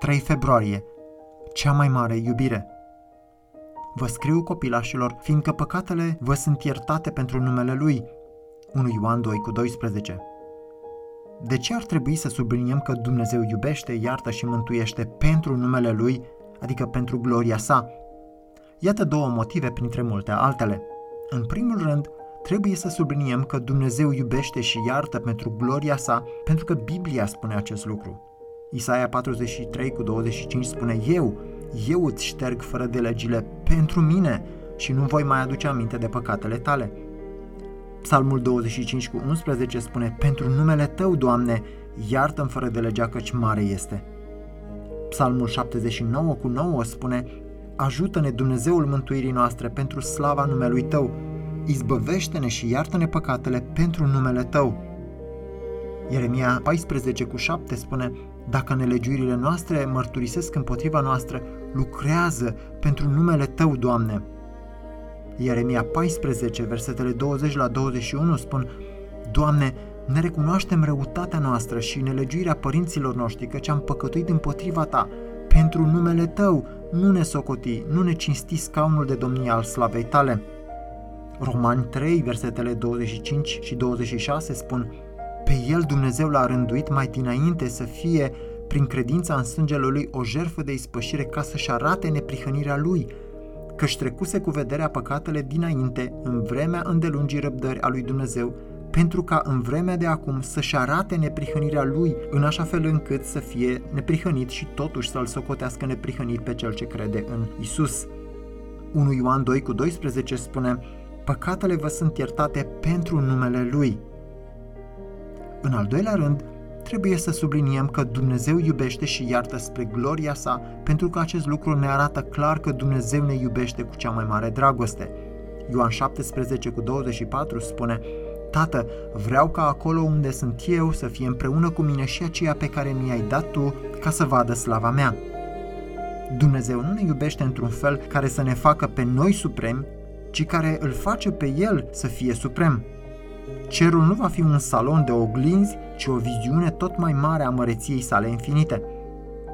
3 februarie. Cea mai mare iubire. Vă scriu copilașilor, fiindcă păcatele vă sunt iertate pentru numele Lui. 1 Ioan 2 cu 12. De ce ar trebui să subliniem că Dumnezeu iubește, iartă și mântuiește pentru numele Lui, adică pentru gloria sa? Iată două motive printre multe altele. În primul rând, trebuie să subliniem că Dumnezeu iubește și iartă pentru gloria sa, pentru că Biblia spune acest lucru. Isaia 43 cu 25 spune Eu, eu îți șterg fără de legile pentru mine și nu voi mai aduce aminte de păcatele tale. Psalmul 25 cu 11 spune Pentru numele Tău, Doamne, iartă-mi fără de legea căci mare este. Psalmul 79 cu 9 spune Ajută-ne Dumnezeul mântuirii noastre pentru slava numelui Tău, izbăvește-ne și iartă-ne păcatele pentru numele Tău. Ieremia 14 cu 7 spune Dacă nelegiuirile noastre mărturisesc împotriva noastră, lucrează pentru numele Tău, Doamne. Ieremia 14, versetele 20 la 21 spun Doamne, ne recunoaștem răutatea noastră și nelegiuirea părinților noștri, căci am păcătuit împotriva Ta. Pentru numele Tău, nu ne socoti, nu ne cinsti scaunul de domnie al slavei Tale. Romani 3, versetele 25 și 26 spun Pe El Dumnezeu l-a rânduit mai dinainte să fie, prin credința în sângele Lui, o jerfă de ispășire ca să-și arate neprihănirea Lui, căci trecuse cu vederea păcatele dinainte, în vremea îndelungii răbdări a lui Dumnezeu, pentru ca în vremea de acum să-și arate neprihănirea lui, în așa fel încât să fie neprihănit și totuși să-l socotească neprihănit pe cel ce crede în Isus. 1 Ioan 2 cu 12 spune, Păcatele vă sunt iertate pentru numele Lui. În al doilea rând, trebuie să subliniem că Dumnezeu iubește și iartă spre gloria sa, pentru că acest lucru ne arată clar că Dumnezeu ne iubește cu cea mai mare dragoste. Ioan 17 cu 24 spune, Tată, vreau ca acolo unde sunt eu să fie împreună cu mine și aceea pe care mi-ai dat tu ca să vadă slava mea. Dumnezeu nu ne iubește într-un fel care să ne facă pe noi supremi, ci care îl face pe El să fie suprem. Cerul nu va fi un salon de oglinzi, ci o viziune tot mai mare a măreției sale infinite.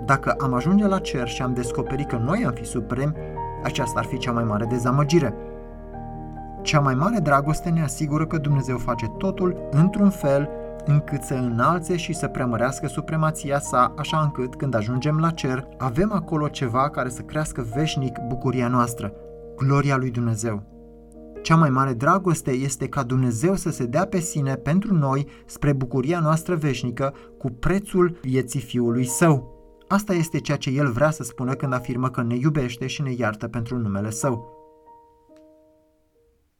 Dacă am ajunge la cer și am descoperit că noi am fi supremi, aceasta ar fi cea mai mare dezamăgire. Cea mai mare dragoste ne asigură că Dumnezeu face totul într-un fel încât să înalțe și să preamărească supremația sa, așa încât, când ajungem la cer, avem acolo ceva care să crească veșnic bucuria noastră, gloria lui Dumnezeu. Cea mai mare dragoste este ca Dumnezeu să se dea pe sine pentru noi spre bucuria noastră veșnică cu prețul vieții Fiului Său. Asta este ceea ce El vrea să spună când afirmă că ne iubește și ne iartă pentru numele Său.